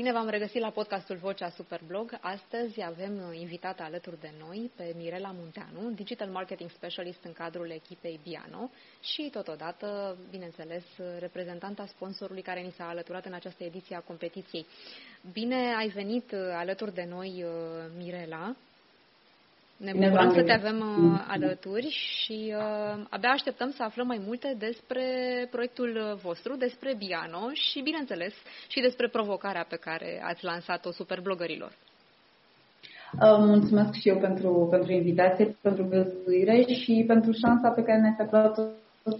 Bine v-am regăsit la podcastul Vocea Superblog. Astăzi avem invitată alături de noi pe Mirela Munteanu, Digital Marketing Specialist în cadrul echipei Biano și totodată, bineînțeles, reprezentanta sponsorului care ni s-a alăturat în această ediție a competiției. Bine ai venit alături de noi, Mirela. Ne bucurăm să te avem uh, alături și uh, abia așteptăm să aflăm mai multe despre proiectul vostru, despre Biano și, bineînțeles, și despre provocarea pe care ați lansat-o superblogărilor. Uh, mulțumesc și eu pentru, pentru invitație, pentru găzduire și pentru șansa pe care ne-ați dat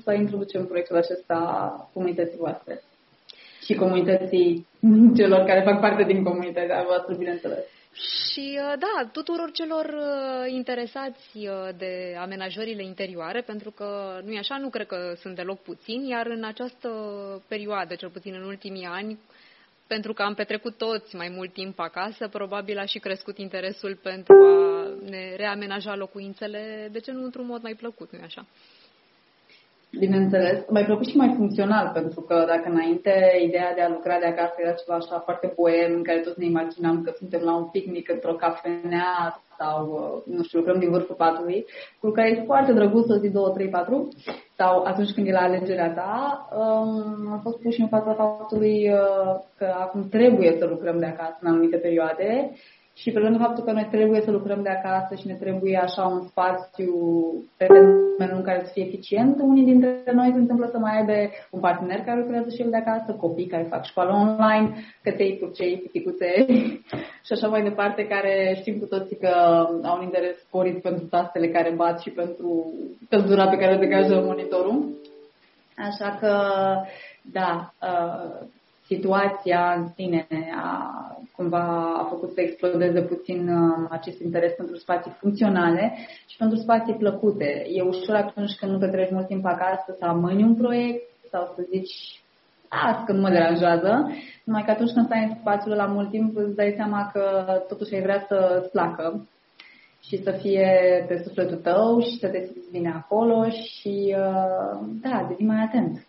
să introducem proiectul acesta comunității voastre și comunității celor care fac parte din comunitatea voastră, bineînțeles. Și uh, da, tuturor celor uh, interesați uh, de amenajările interioare, pentru că nu e așa, nu cred că sunt deloc puțini, iar în această perioadă, cel puțin în ultimii ani, pentru că am petrecut toți mai mult timp acasă, probabil a și crescut interesul pentru a ne reamenaja locuințele, de ce nu într-un mod mai plăcut, nu-i așa? Bineînțeles, mai plăcut și mai funcțional, pentru că dacă înainte ideea de a lucra de acasă era ceva așa foarte poem, în care toți ne imaginam că suntem la un picnic într-o cafenea sau, uh, nu știu, lucrăm din vârful patului, cu care e foarte drăguț să zi 2, 3, 4, sau atunci când e la alegerea ta, um, am fost puși în fața faptului uh, că acum trebuie să lucrăm de acasă în anumite perioade și pe lângă faptul că noi trebuie să lucrăm de acasă și ne trebuie așa un spațiu pe termen în care să fie eficient, unii dintre noi se întâmplă să mai aibă un partener care lucrează și el de acasă, copii care fac școală online, cătei, purcei, piticuțe și așa mai departe, care știm cu toții că au un interes sporit pentru tastele care bat și pentru căldura pe care o degajă monitorul. Așa că, da, uh, situația în sine a, cumva a făcut să explodeze puțin uh, acest interes pentru spații funcționale și pentru spații plăcute. E ușor atunci când nu petreci mult timp acasă să amâni un proiect sau să zici las că nu mă deranjează, numai că atunci când stai în spațiul la mult timp îți dai seama că totuși ai vrea să placă și să fie pe sufletul tău și să te simți bine acolo și uh, da, devii mai atent.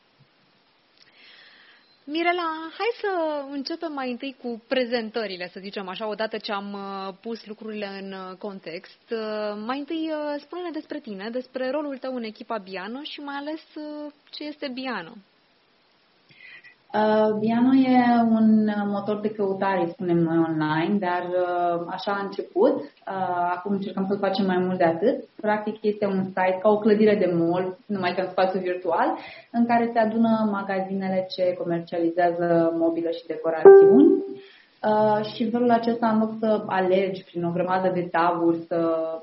Mirela, hai să începem mai întâi cu prezentările, să zicem așa, odată ce am uh, pus lucrurile în uh, context. Uh, mai întâi spune-ne despre tine, despre rolul tău în echipa Biano și mai ales ce este Biano. Uh, Biano e un motor de căutare, spunem noi, online, dar uh, așa a început. Uh, acum încercăm să-l facem mai mult de atât. Practic este un site ca o clădire de mall, numai că în spațiu virtual, în care se adună magazinele ce comercializează mobilă și decorațiuni. Uh, și în felul acesta, în loc să alegi prin o grămadă de taburi, să,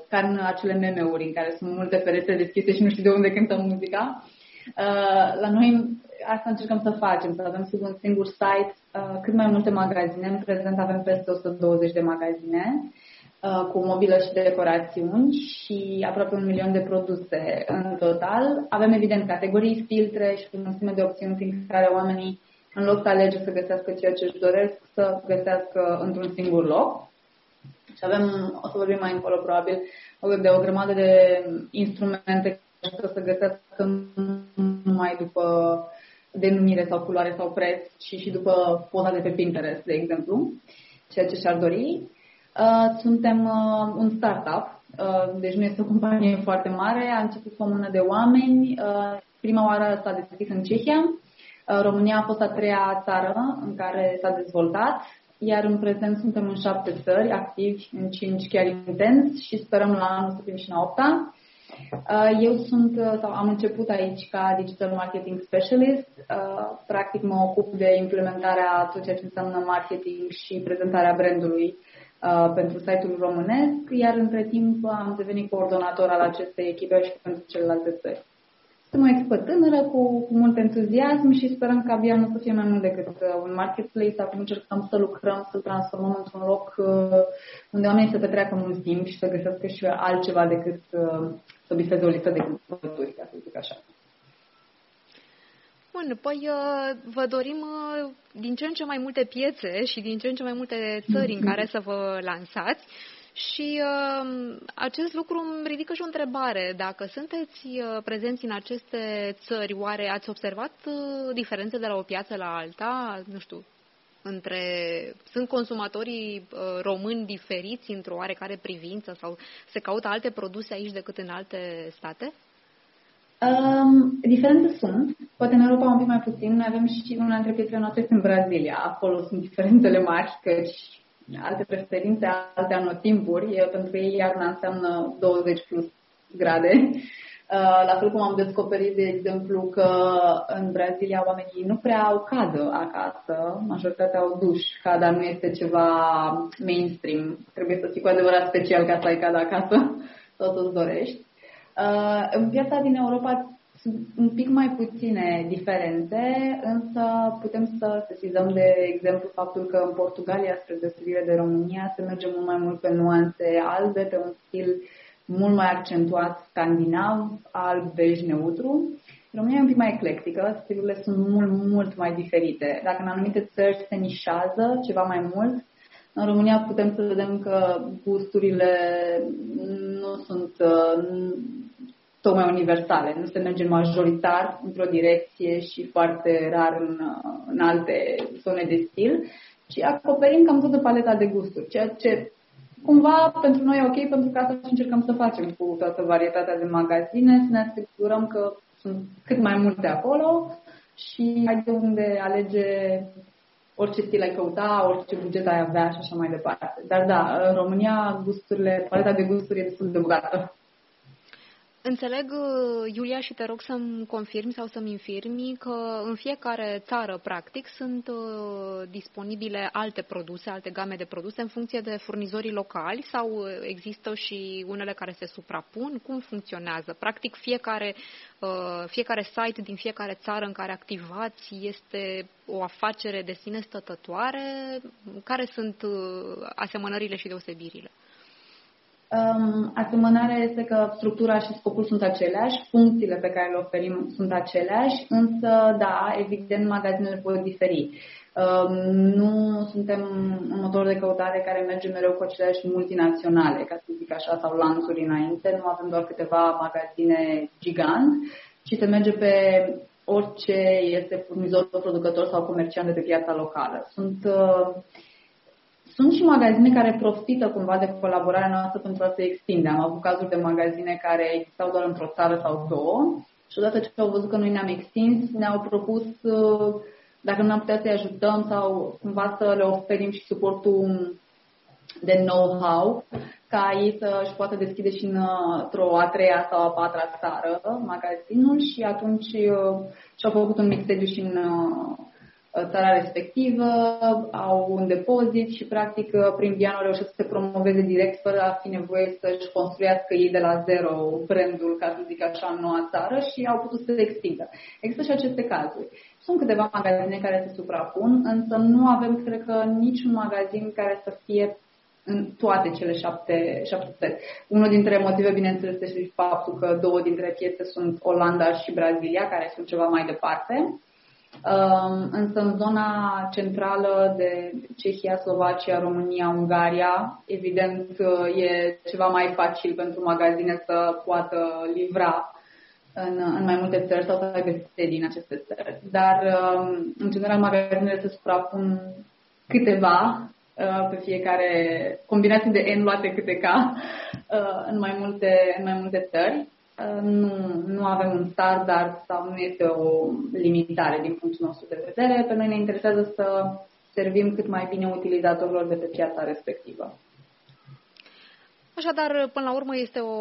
ca în acele meme-uri în care sunt multe perete deschise și nu știi de unde cântă muzica, uh, la noi asta încercăm să facem, să avem sub un singur site uh, cât mai multe magazine. În prezent avem peste 120 de magazine uh, cu mobilă și decorațiuni și aproape un milion de produse în total. Avem evident categorii, filtre și o mulțime de opțiuni prin care oamenii, în loc să alege să găsească ceea ce își doresc, să găsească într-un singur loc. Și avem, o să vorbim mai încolo probabil, de o grămadă de instrumente să găsească numai după denumire sau culoare sau preț, ci și după poza de pe Pinterest, de exemplu, ceea ce și-ar dori. Uh, suntem uh, un startup, uh, deci nu este o companie foarte mare, a început cu o mână de oameni. Prima oară s-a deschis în Cehia, România a fost a treia țară în care s-a dezvoltat, iar în prezent suntem în șapte țări activi, în cinci chiar intens și sperăm la anul să fim și în a opta. Uh, eu sunt, uh, sau am început aici ca Digital Marketing Specialist. Uh, practic mă ocup de implementarea tot ceea ce înseamnă marketing și prezentarea brandului pentru site-ul românesc, iar între timp am devenit coordonator al acestei echipe și pentru celelalte țări. Sunt o echipă tânără cu, cu mult entuziasm și sperăm ca abia nu să fie mai mult decât un marketplace. Acum încercăm să lucrăm, să transformăm într-un loc unde oamenii să petreacă mult timp și să găsească și altceva decât să bifeze o listă de cumpărături, ca să zic așa. Bun, păi uh, vă dorim uh, din ce în ce mai multe piețe și din ce în ce mai multe țări în care să vă lansați și uh, acest lucru îmi ridică și o întrebare. Dacă sunteți prezenți în aceste țări, oare ați observat diferențe de la o piață la alta? Nu știu, între sunt consumatorii uh, români diferiți într-o oarecare privință sau se caută alte produse aici decât în alte state? Um, diferențe sunt. Poate în Europa un pic mai puțin. Noi avem și una dintre pietrele noastre în Brazilia. Acolo sunt diferențele mari, căci alte preferințe, alte anotimpuri. Pentru ei iarna înseamnă 20 plus grade. Uh, la fel cum am descoperit, de exemplu, că în Brazilia oamenii nu prea au cadă acasă, majoritatea au duș. Cada nu este ceva mainstream. Trebuie să fii cu adevărat special ca să ai cadă acasă, tot îți dorești. Uh, în piața din Europa sunt un pic mai puține diferențe, însă putem să sesizăm, de exemplu, faptul că în Portugalia, spre deosebire de România, se merge mult mai mult pe nuanțe albe, pe un stil mult mai accentuat scandinav, alb, bej, neutru. România e un pic mai eclectică, stilurile sunt mult, mult mai diferite. Dacă în anumite țări se nișează ceva mai mult, în România putem să vedem că gusturile nu sunt uh, tocmai universale. Nu se merge majoritar într-o direcție și foarte rar în, în alte zone de stil, ci acoperim cam toată paleta de gusturi, ceea ce cumva pentru noi e ok, pentru că asta încercăm să facem cu toată varietatea de magazine, să ne asigurăm că sunt cât mai multe acolo și ai de unde alege orice stil ai căuta, orice buget ai avea și așa mai departe. Dar da, în România gusturile, paleta de gusturi e destul de bogată. Înțeleg, uh, Iulia, și te rog să-mi confirmi sau să-mi infirmi că în fiecare țară, practic, sunt uh, disponibile alte produse, alte game de produse în funcție de furnizorii locali sau uh, există și unele care se suprapun? Cum funcționează? Practic, fiecare, fiecare site din fiecare țară în care activați este o afacere de sine stătătoare? Care sunt asemănările și deosebirile? Um, asemănarea este că structura și scopul sunt aceleași, funcțiile pe care le oferim sunt aceleași, însă, da, evident, magazinele pot diferi. Um, nu suntem un motor de căutare care merge mereu cu aceleași multinaționale, ca să zic așa, sau lanțuri înainte. Nu avem doar câteva magazine gigant, ci se merge pe orice este furnizor, producător sau comerciant de pe piața locală. Sunt uh, sunt și magazine care profită cumva de colaborarea noastră pentru a se extinde. Am avut cazuri de magazine care existau doar într-o țară sau două și odată ce au văzut că noi ne-am extins, ne-au propus uh, dacă nu am putea să-i ajutăm sau cumva să le oferim și suportul de know-how ca ei să-și poată deschide și într-o a treia sau a patra țară magazinul și atunci uh, și-au făcut un mic sediu și în uh, țara respectivă, au un depozit și practic prin Biano reușesc să se promoveze direct fără a fi nevoie să-și construiască ei de la zero brandul, ca să zic așa, în noua țară și au putut să se extindă. Există și aceste cazuri. Sunt câteva magazine care se suprapun, însă nu avem, cred că, niciun magazin care să fie în toate cele șapte, șapte țări. Unul dintre motive, bineînțeles, este și faptul că două dintre piețe sunt Olanda și Brazilia, care sunt ceva mai departe. Însă în zona centrală de Cehia, Slovacia, România, Ungaria, evident e ceva mai facil pentru magazine să poată livra în, în mai multe țări sau să aibă sedii în aceste țări. Dar, în general, magazinele se suprapun câteva pe fiecare combinații de N luate câte ca în mai multe, în mai multe țări. Uh, nu, nu avem un standard sau nu este o limitare din punctul nostru de vedere. Pe noi ne interesează să servim cât mai bine utilizatorilor de pe piața respectivă. Așadar, până la urmă, este o,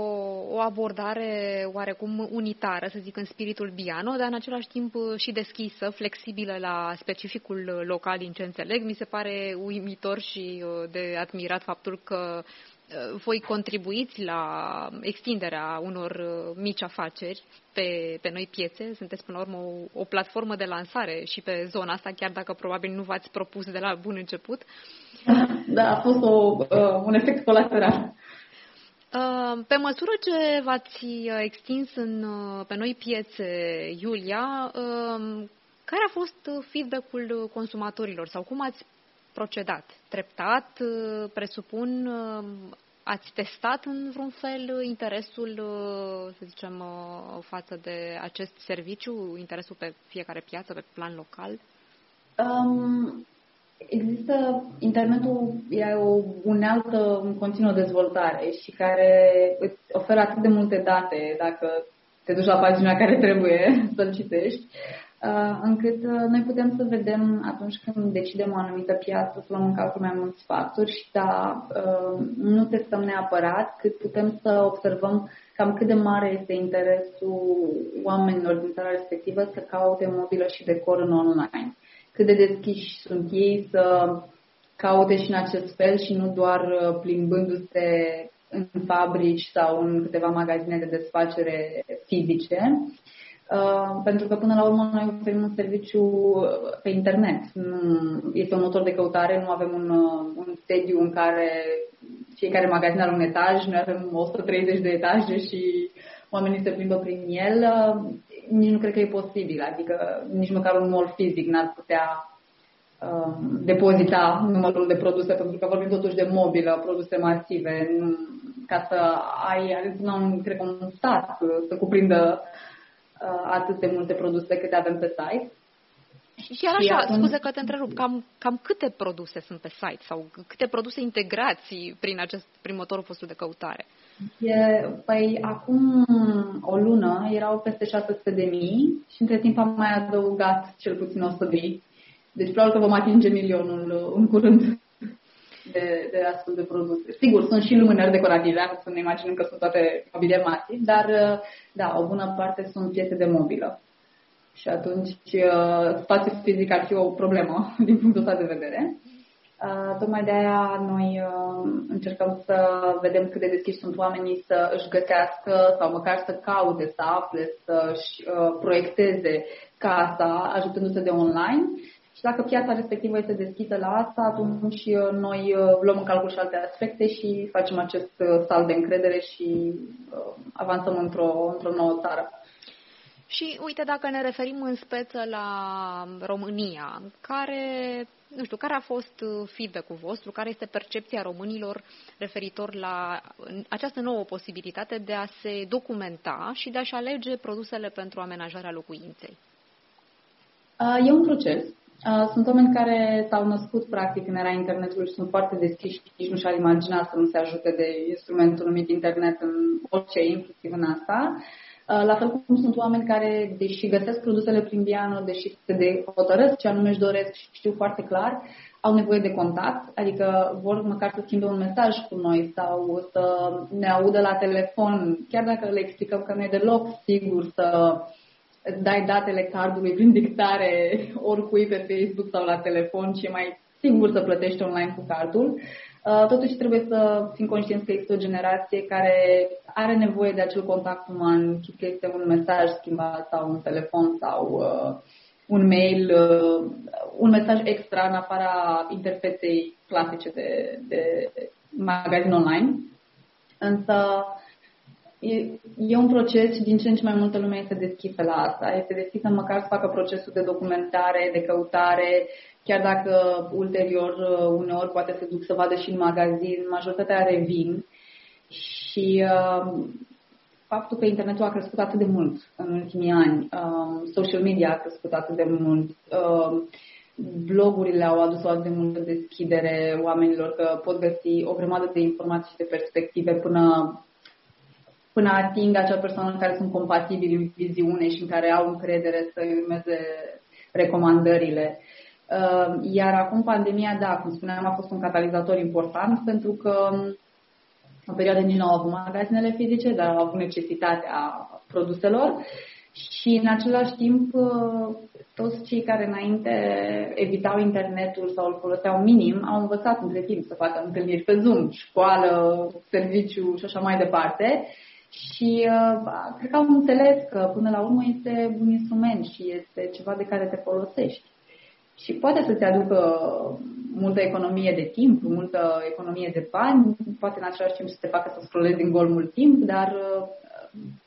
o abordare oarecum unitară, să zic, în spiritul Biano, dar în același timp și deschisă, flexibilă la specificul local din ce înțeleg. Mi se pare uimitor și uh, de admirat faptul că Uh, voi contribuiți la extinderea unor uh, mici afaceri pe, pe noi piețe. Sunteți, până la urmă, o, o platformă de lansare și pe zona asta, chiar dacă probabil nu v-ați propus de la bun început. Da, a fost o, uh, un efect colateral. Pe măsură ce v-ați extins în, pe noi piețe, Iulia, care a fost feedback-ul consumatorilor sau cum ați procedat? Treptat, uh, presupun, uh, ați testat în vreun fel interesul, uh, să zicem, față de acest serviciu, interesul pe fiecare piață, pe plan local? Um, Există, internetul e o unealtă în continuă dezvoltare și care îți oferă atât de multe date dacă te duci la pagina care trebuie să-l citești, uh, încât uh, noi putem să vedem atunci când decidem o anumită piață să luăm în calcul mai mulți factori și da, uh, nu testăm neapărat, cât putem să observăm cam cât de mare este interesul oamenilor din țara respectivă să caute mobilă și decor în online cât de deschiși sunt ei să caute și în acest fel și nu doar uh, plimbându-se în fabrici sau în câteva magazine de desfacere fizice. Uh, pentru că până la urmă noi oferim un serviciu uh, pe internet. Nu, este un motor de căutare, nu avem un, un sediu în care fiecare magazin are un etaj, noi avem 130 de etaje și oamenii se plimbă prin el nici nu cred că e posibil, adică nici măcar un mall fizic n-ar putea um, depozita numărul de produse, pentru că vorbim totuși de mobilă, produse masive, nu, ca să ai, nu, cred că un stat să cuprindă uh, atât de multe produse câte avem pe site. Și chiar așa, atunci... scuze că te întrerup, cam, cam câte produse sunt pe site sau câte produse integrați prin acest prin motorul vostru de căutare? E, păi acum o lună erau peste 600 de mii și între timp am mai adăugat cel puțin 100 de mii. Deci probabil că vom atinge milionul în curând de, de astfel de produse. Sigur, sunt și lumânări decorative, să ne imaginăm că sunt toate mobilier masiv, dar da, o bună parte sunt piese de mobilă. Și atunci spațiul fizic ar fi o problemă din punctul ăsta de vedere. Uh, tocmai de aia noi uh, încercăm să vedem cât de deschiși sunt oamenii să își găsească sau măcar să caute, să afle, să-și uh, proiecteze casa ajutându-se de online. Și dacă piața respectivă este deschisă la asta, atunci noi luăm în calcul și alte aspecte și facem acest salt de încredere și avansăm într-o, într-o nouă țară. Și uite, dacă ne referim în speță la România, care nu știu, care a fost uh, feedback-ul vostru, care este percepția românilor referitor la această nouă posibilitate de a se documenta și de a-și alege produsele pentru amenajarea locuinței? Uh, e un proces. Uh, sunt oameni care s-au născut practic în era internetului și sunt foarte deschiși și nici nu și-ar imagina să nu se ajute de instrumentul numit internet în orice, inclusiv în asta. Uh, la fel cum sunt oameni care, deși găsesc produsele prin Biano, deși se de hotărăsc ce anume își doresc și știu foarte clar, au nevoie de contact, adică vor măcar să schimbe un mesaj cu noi sau să ne audă la telefon, chiar dacă le explicăm că nu e deloc sigur să dai datele cardului prin dictare oricui pe Facebook sau la telefon, ci e mai sigur să plătești online cu cardul. Uh, totuși trebuie să fim conștienți că există o generație care are nevoie de acel contact uman, că este un mesaj schimbat sau un telefon sau uh, un mail, uh, un mesaj extra în afara interfeței clasice de, de magazin online. Însă e, e un proces și din ce în ce mai multă lume este deschisă la asta. Este deschisă măcar să facă procesul de documentare, de căutare, chiar dacă ulterior uh, uneori poate se duc să vadă și în magazin, majoritatea revin și uh, faptul că internetul a crescut atât de mult în ultimii ani, uh, social media a crescut atât de mult, uh, blogurile au adus o atât de multă deschidere oamenilor că pot găsi o grămadă de informații și de perspective până până ating acea persoană în care sunt compatibili în viziune și în care au încredere să urmeze recomandările. Uh, iar acum pandemia, da, cum spuneam, a fost un catalizator important pentru că în perioada nici nu au avut magazinele fizice, dar au avut necesitatea produselor și în același timp uh, toți cei care înainte evitau internetul sau îl foloseau minim au învățat între timp să facă întâlniri pe Zoom, școală, serviciu și așa mai departe. Și uh, cred că au înțeles că până la urmă este un instrument și este ceva de care te folosești și poate să-ți aducă multă economie de timp, multă economie de bani, poate în același timp să te facă să scrollezi din gol mult timp, dar uh,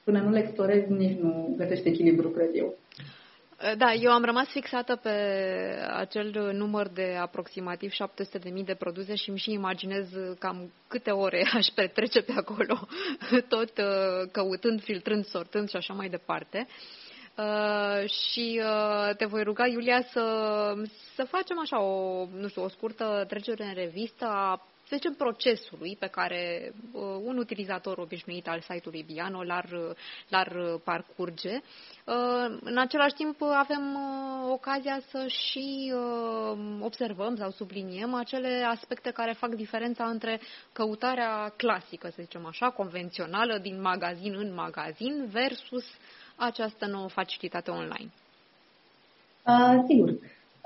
până nu le explorezi nici nu găsești echilibru, cred eu. Da, eu am rămas fixată pe acel număr de aproximativ 700.000 de produse și îmi și imaginez cam câte ore aș petrece pe acolo, tot uh, căutând, filtrând, sortând și așa mai departe. Uh, și uh, te voi ruga, Iulia, să, să facem așa o, nu știu, o scurtă trecere în revistă a să zicem, procesului pe care uh, un utilizator obișnuit al site-ului Biano l-ar, l-ar parcurge. Uh, în același timp avem uh, ocazia să și uh, observăm sau subliniem acele aspecte care fac diferența între căutarea clasică, să zicem așa, convențională, din magazin în magazin, versus această nouă facilitate online. Uh, sigur.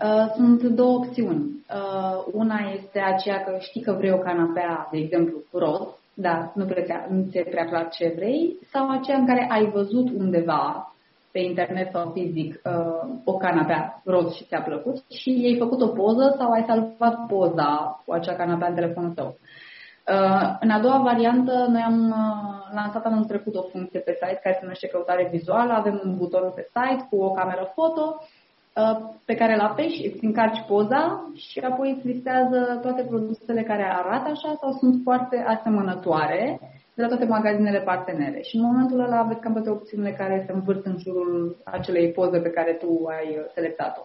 Uh, sunt două opțiuni. Uh, una este aceea că știi că vrei o canapea, de exemplu, roz, dar nu, prea, nu ți-e prea clar ce vrei, sau aceea în care ai văzut undeva pe internet sau fizic uh, o canapea roz și ți-a plăcut și ai făcut o poză sau ai salvat poza cu acea canapea în telefonul tău. Uh, în a doua variantă, noi am uh, lansat anul trecut o funcție pe site care se numește căutare vizuală. Avem un buton pe site cu o cameră foto Uh, pe care îl apeși, îți încarci poza și apoi îți listează toate produsele care arată așa sau sunt foarte asemănătoare de la toate magazinele partenere. Și în momentul ăla aveți cam toate opțiunile care se învârt în jurul acelei poze pe care tu ai selectat-o.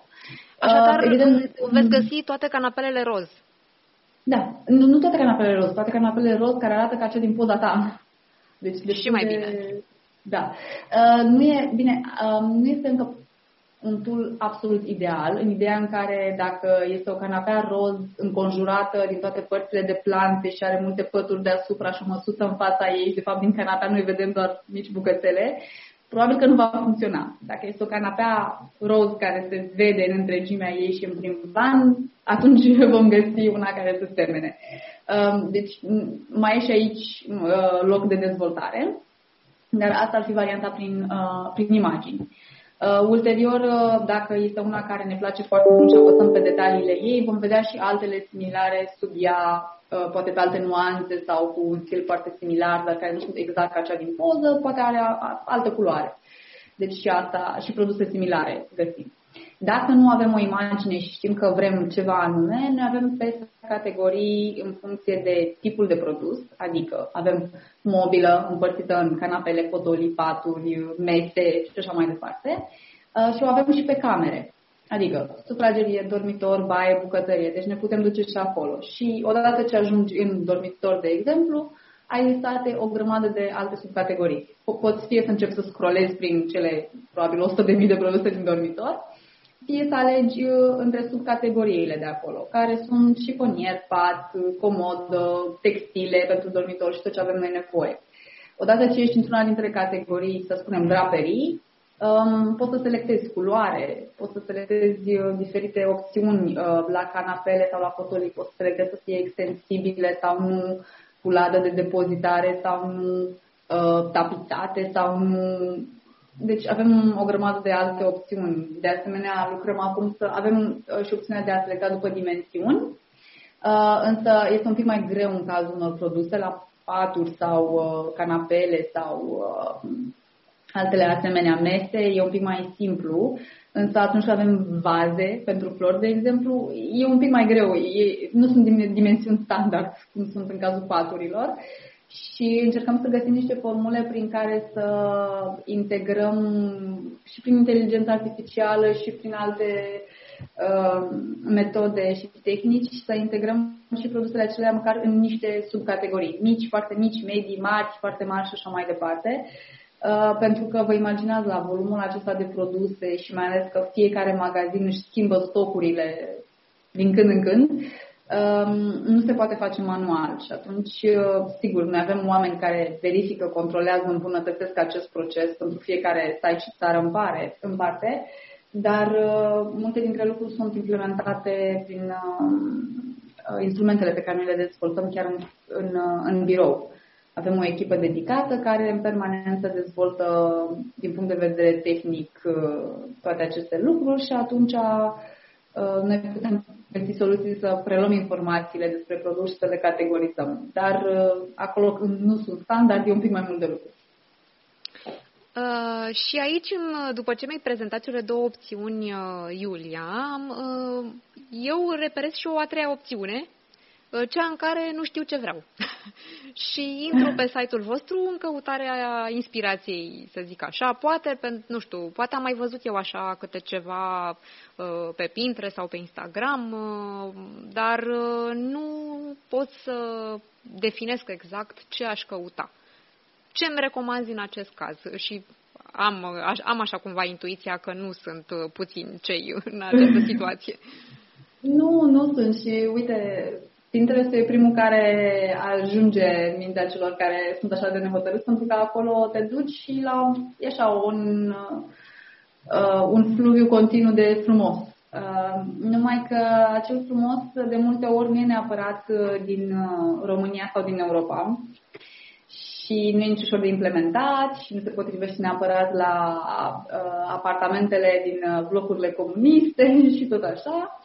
Așadar, uh, evident, veți găsi toate canapelele roz. Da, nu, nu toate canapelele roz, toate canapelele roz care arată ca cea din poza ta. Deci, deci și mai bine. Da. Uh, nu e, bine, uh, nu este încă un tool absolut ideal, în ideea în care dacă este o canapea roz înconjurată din toate părțile de plante și are multe pături deasupra și o măsuță în fața ei și de fapt din canapea noi vedem doar mici bucățele, probabil că nu va funcționa. Dacă este o canapea roz care se vede în întregimea ei și în prim plan, atunci vom găsi una care să semene. Um, deci mai e și aici uh, loc de dezvoltare, dar asta ar fi varianta prin, uh, prin imagini. Uh, ulterior, uh, dacă este una care ne place foarte mult și apăsăm pe detaliile ei, vom vedea și altele similare sub ea, uh, poate pe alte nuanțe sau cu un stil foarte similar, dar care nu sunt exact ca cea din poză, poate are altă culoare. Deci și asta, și produse similare găsim. Dacă nu avem o imagine și știm că vrem ceva anume, noi avem pe categorii în funcție de tipul de produs, adică avem mobilă împărțită în canapele, fotolii, paturi, mese și așa mai departe. Uh, și o avem și pe camere, adică sufragerie, dormitor, baie, bucătărie, deci ne putem duce și acolo. Și odată ce ajungi în dormitor, de exemplu, ai listate o grămadă de alte subcategorii. Poți fie să începi să scrollezi prin cele probabil 100.000 de produse din dormitor, fie să alegi uh, între subcategoriile de acolo, care sunt șifonier, pat, comod, textile pentru dormitor și tot ce avem noi nevoie. Odată ce ești într-una dintre categorii, să spunem, draperii, um, poți să selectezi culoare, poți să selectezi uh, diferite opțiuni uh, la canapele sau la fotolii, poți să selectezi să fie extensibile sau nu, cu ladă de depozitare sau nu, uh, tapizate sau nu, deci avem o grămadă de alte opțiuni. De asemenea, lucrăm acum să avem uh, și opțiunea de a selecta după dimensiuni, uh, însă este un pic mai greu în cazul unor produse la paturi sau uh, canapele sau altele asemenea mese, e un pic mai simplu, însă atunci avem vaze pentru flori, de exemplu, e un pic mai greu, e, nu sunt dimensiuni standard, cum sunt în cazul paturilor, și încercăm să găsim niște formule prin care să integrăm și prin inteligența artificială și prin alte uh, metode și tehnici să integrăm și produsele acelea măcar în niște subcategorii, mici, foarte mici, medii, mari, foarte mari și așa mai departe. Uh, pentru că vă imaginați la volumul acesta de produse și mai ales că fiecare magazin își schimbă stocurile din când în când, nu se poate face manual și atunci, uh, sigur, noi avem oameni care verifică, controlează, îmbunătățesc acest proces pentru fiecare site și țară în, pare, în parte, dar uh, multe dintre lucruri sunt implementate prin uh, instrumentele pe care noi le dezvoltăm chiar în, în, în birou. Avem o echipă dedicată care în permanență dezvoltă, din punct de vedere tehnic, toate aceste lucruri și atunci noi putem găsi soluții să preluăm informațiile despre produs și să le categorizăm. Dar uh, acolo când nu sunt standard, e un pic mai mult de lucru. Uh, și aici, după ce mi-ai prezentat cele două opțiuni, uh, Iulia, uh, eu reperez și o a treia opțiune, uh, cea în care nu știu ce vreau. și intru pe site-ul vostru în căutarea inspirației, să zic așa. Poate, nu știu, poate am mai văzut eu așa câte ceva uh, pe Pinterest sau pe Instagram, uh, dar uh, nu pot să definesc exact ce aș căuta. Ce îmi recomanzi în acest caz? Și am, am așa cumva intuiția că nu sunt puțin cei în această situație. Nu, nu sunt și uite, Pinterest e primul care ajunge în mintea celor care sunt așa de nehotărâți, pentru că acolo te duci și la e așa un, uh, un fluviu continuu de frumos. Uh, numai că acel frumos de multe ori nu e neapărat uh, din uh, România sau din Europa și nu e nici ușor de implementat și nu se potrivește neapărat la uh, apartamentele din uh, blocurile comuniste și tot așa.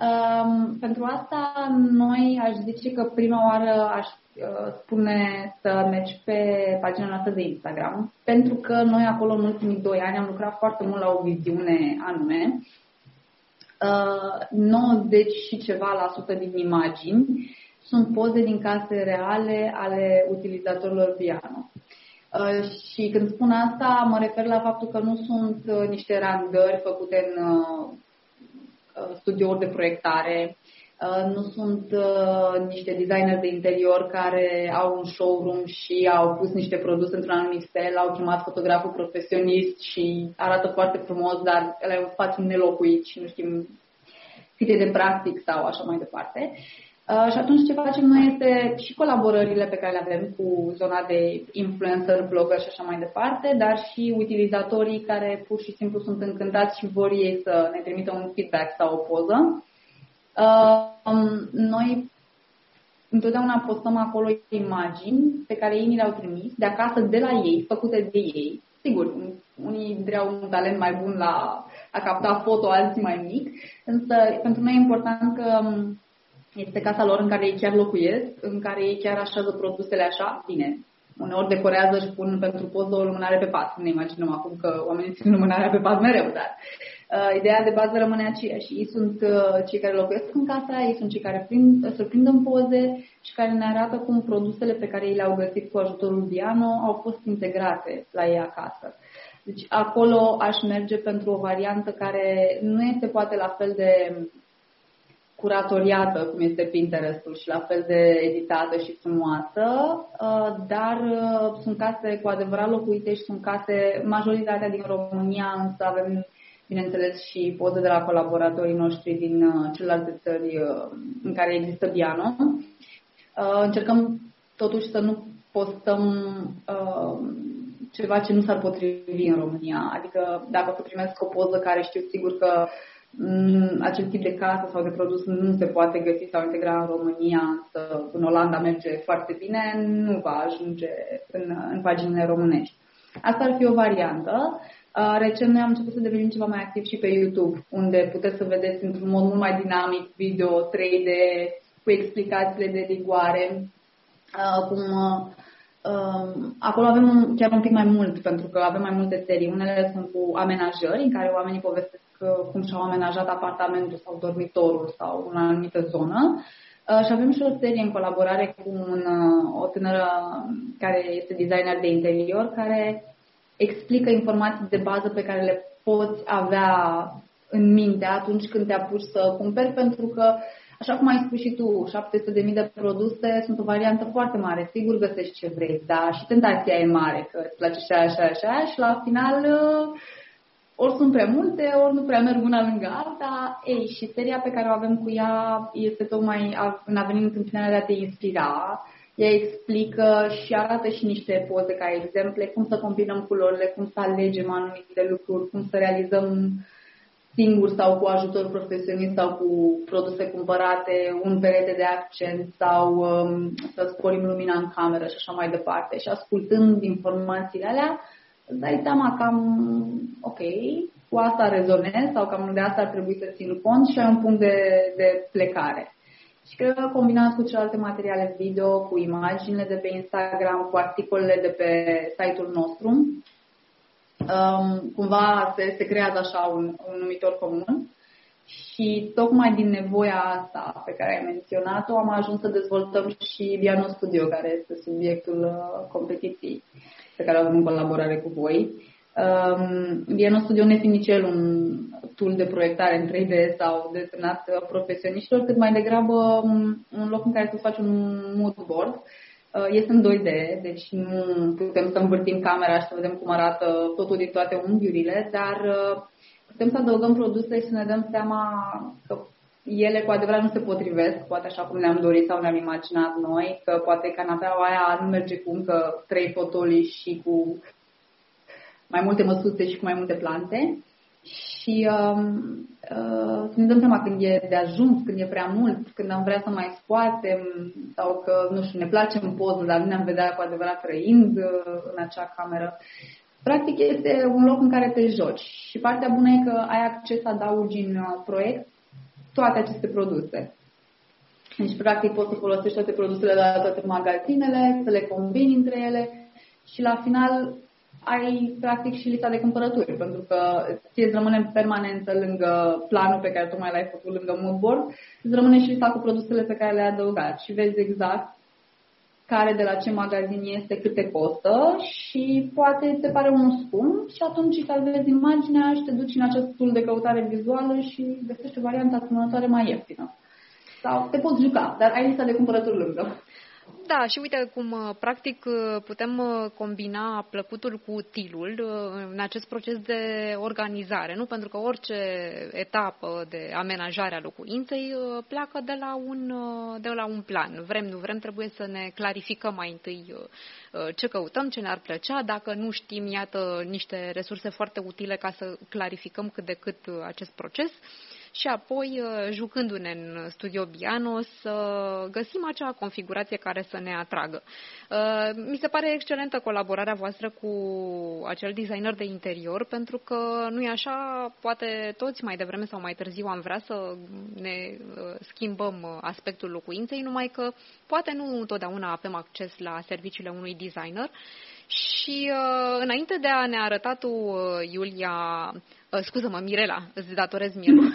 Um, pentru asta, noi aș zice că prima oară aș uh, spune să mergi pe pagina noastră de Instagram, pentru că noi acolo în ultimii doi ani am lucrat foarte mult la o viziune anume. Uh, 90 și ceva la sută din imagini sunt poze din case reale ale utilizatorilor piano. Uh, și când spun asta, mă refer la faptul că nu sunt uh, niște randări făcute în uh, Uh, studiouri de proiectare, uh, nu sunt uh, niște designeri de interior care au un showroom și au pus niște produse într-un anumit fel, au chemat fotograful profesionist și arată foarte frumos, dar el e un spațiu nelocuit și nu știm cât e de practic sau așa mai departe. Uh, și atunci ce facem noi este și colaborările pe care le avem cu zona de influencer, blogger și așa mai departe, dar și utilizatorii care pur și simplu sunt încântați și vor ei să ne trimită un feedback sau o poză. Uh, um, noi întotdeauna postăm acolo imagini pe ei ni le-au trimis de acasă, de la ei, făcute de ei. Sigur, unii au un talent mai bun la a capta foto, alții mai mic, însă pentru noi e important că um, este casa lor în care ei chiar locuiesc, în care ei chiar așează produsele așa, bine, uneori decorează și pun pentru poză o lumânare pe pat. Ne imaginăm acum că oamenii țin lumânarea pe pat mereu, dar uh, ideea de bază rămâne aceeași. Ei sunt uh, cei care locuiesc în casa, ei sunt cei care prind, se prind în poze și care ne arată cum produsele pe care ei le-au găsit cu ajutorul Biano au fost integrate la ei acasă. Deci acolo aș merge pentru o variantă care nu este poate la fel de curatoriată, cum este Pinterestul și la fel de editată și frumoasă, uh, dar uh, sunt case cu adevărat locuite și sunt case, majoritatea din România, însă avem, bineînțeles, și poze de la colaboratorii noștri din uh, celelalte țări în care există piano. Încercăm totuși să nu postăm ceva ce nu s-ar potrivi în România. Adică dacă primesc o poză care știu sigur că Mm, acel tip de casă sau de produs nu se poate găsi sau integra în România, însă în Olanda merge foarte bine, nu va ajunge în, în paginile românești. Asta ar fi o variantă. Recent noi am început să devenim ceva mai activ și pe YouTube, unde puteți să vedeți într-un mod mult mai dinamic video 3D cu explicațiile de rigoare, cum Acolo avem chiar un pic mai mult, pentru că avem mai multe serii. Unele sunt cu amenajări, în care oamenii povestesc cum și-au amenajat apartamentul sau dormitorul sau în anumită zonă. Uh, și avem și o serie în colaborare cu un, uh, o tânără care este designer de interior, care explică informații de bază pe care le poți avea în minte atunci când te apuci să cumperi, pentru că, așa cum ai spus și tu, 700.000 de produse sunt o variantă foarte mare. Sigur găsești ce vrei, dar și tentația e mare, că îți place și așa, așa, și la final uh, ori sunt prea multe, ori nu prea merg una lângă alta. Ei, și seria pe care o avem cu ea este tocmai în a venit întâmpinarea de a te inspira. Ea explică și arată și niște poze ca exemple, cum să combinăm culorile, cum să alegem anumite lucruri, cum să realizăm singur sau cu ajutor profesionist sau cu produse cumpărate, un perete de accent sau um, să sporim lumina în cameră și așa mai departe. Și ascultând informațiile alea, îți dai seama cam, ok, cu asta rezonez sau cam de asta ar trebui să țin cont și ai un punct de, de plecare. Și cred că combinat cu celelalte materiale video, cu imaginile de pe Instagram, cu articolele de pe site-ul nostru, um, cumva se, se creează așa un, un numitor comun Și tocmai din nevoia asta pe care ai menționat-o, am ajuns să dezvoltăm și Biano Studio, care este subiectul uh, competiției pe care o avem în colaborare cu voi. Um, Biano Studio nu este nici el un tool de proiectare în 3D sau desenat uh, profesioniștilor, cât mai degrabă um, un loc în care să faci un mood board. Uh, este în 2D, deci nu putem să învârtim camera și să vedem cum arată totul din toate unghiurile, dar putem să adăugăm produse și să ne dăm seama că ele cu adevărat nu se potrivesc, poate așa cum ne-am dorit sau ne-am imaginat noi, că poate canapeaua aia nu merge cu încă trei fotolii și cu mai multe măsuțe și cu mai multe plante. Și uh, uh, să ne dăm seama când e de ajuns, când e prea mult, când am vrea să mai scoatem sau că, nu știu, ne place în poză, dar nu ne-am vedea cu adevărat trăind uh, în acea cameră. Practic este un loc în care te joci și partea bună e că ai acces să adaugi în uh, proiect toate aceste produse. Deci, practic, poți să folosești toate produsele de la toate magazinele, să le combini între ele și la final ai practic și lista de cumpărături, pentru că ție îți rămâne în permanență lângă planul pe care tocmai l-ai făcut lângă moodboard, îți rămâne și lista cu produsele pe care le-ai adăugat și vezi exact care de la ce magazin este, cât te costă și poate te pare unul scump și atunci salvezi imaginea și te duci în acest tool de căutare vizuală și găsești o variantă asemănătoare mai ieftină. Sau te poți juca, dar ai lista de cumpărături lângă. Da, și uite cum uh, practic uh, putem uh, combina plăcutul cu utilul în acest proces de organizare, nu? Pentru că orice etapă de amenajare a locuinței pleacă de la un, de la un plan. Vrem, nu vrem, trebuie să ne clarificăm mai întâi ce căutăm, ce ne-ar plăcea. Dacă nu știm, iată, niște resurse foarte utile ca să clarificăm cât de cât acest proces și apoi, uh, jucându-ne în studio piano, să găsim acea configurație care să ne atragă. Uh, mi se pare excelentă colaborarea voastră cu acel designer de interior, pentru că nu e așa, poate toți mai devreme sau mai târziu am vrea să ne uh, schimbăm aspectul locuinței, numai că poate nu întotdeauna avem acces la serviciile unui designer și uh, înainte de a ne arăta tu, Iulia, Uh, scuză-mă, Mirela, îți datorez mie. uh,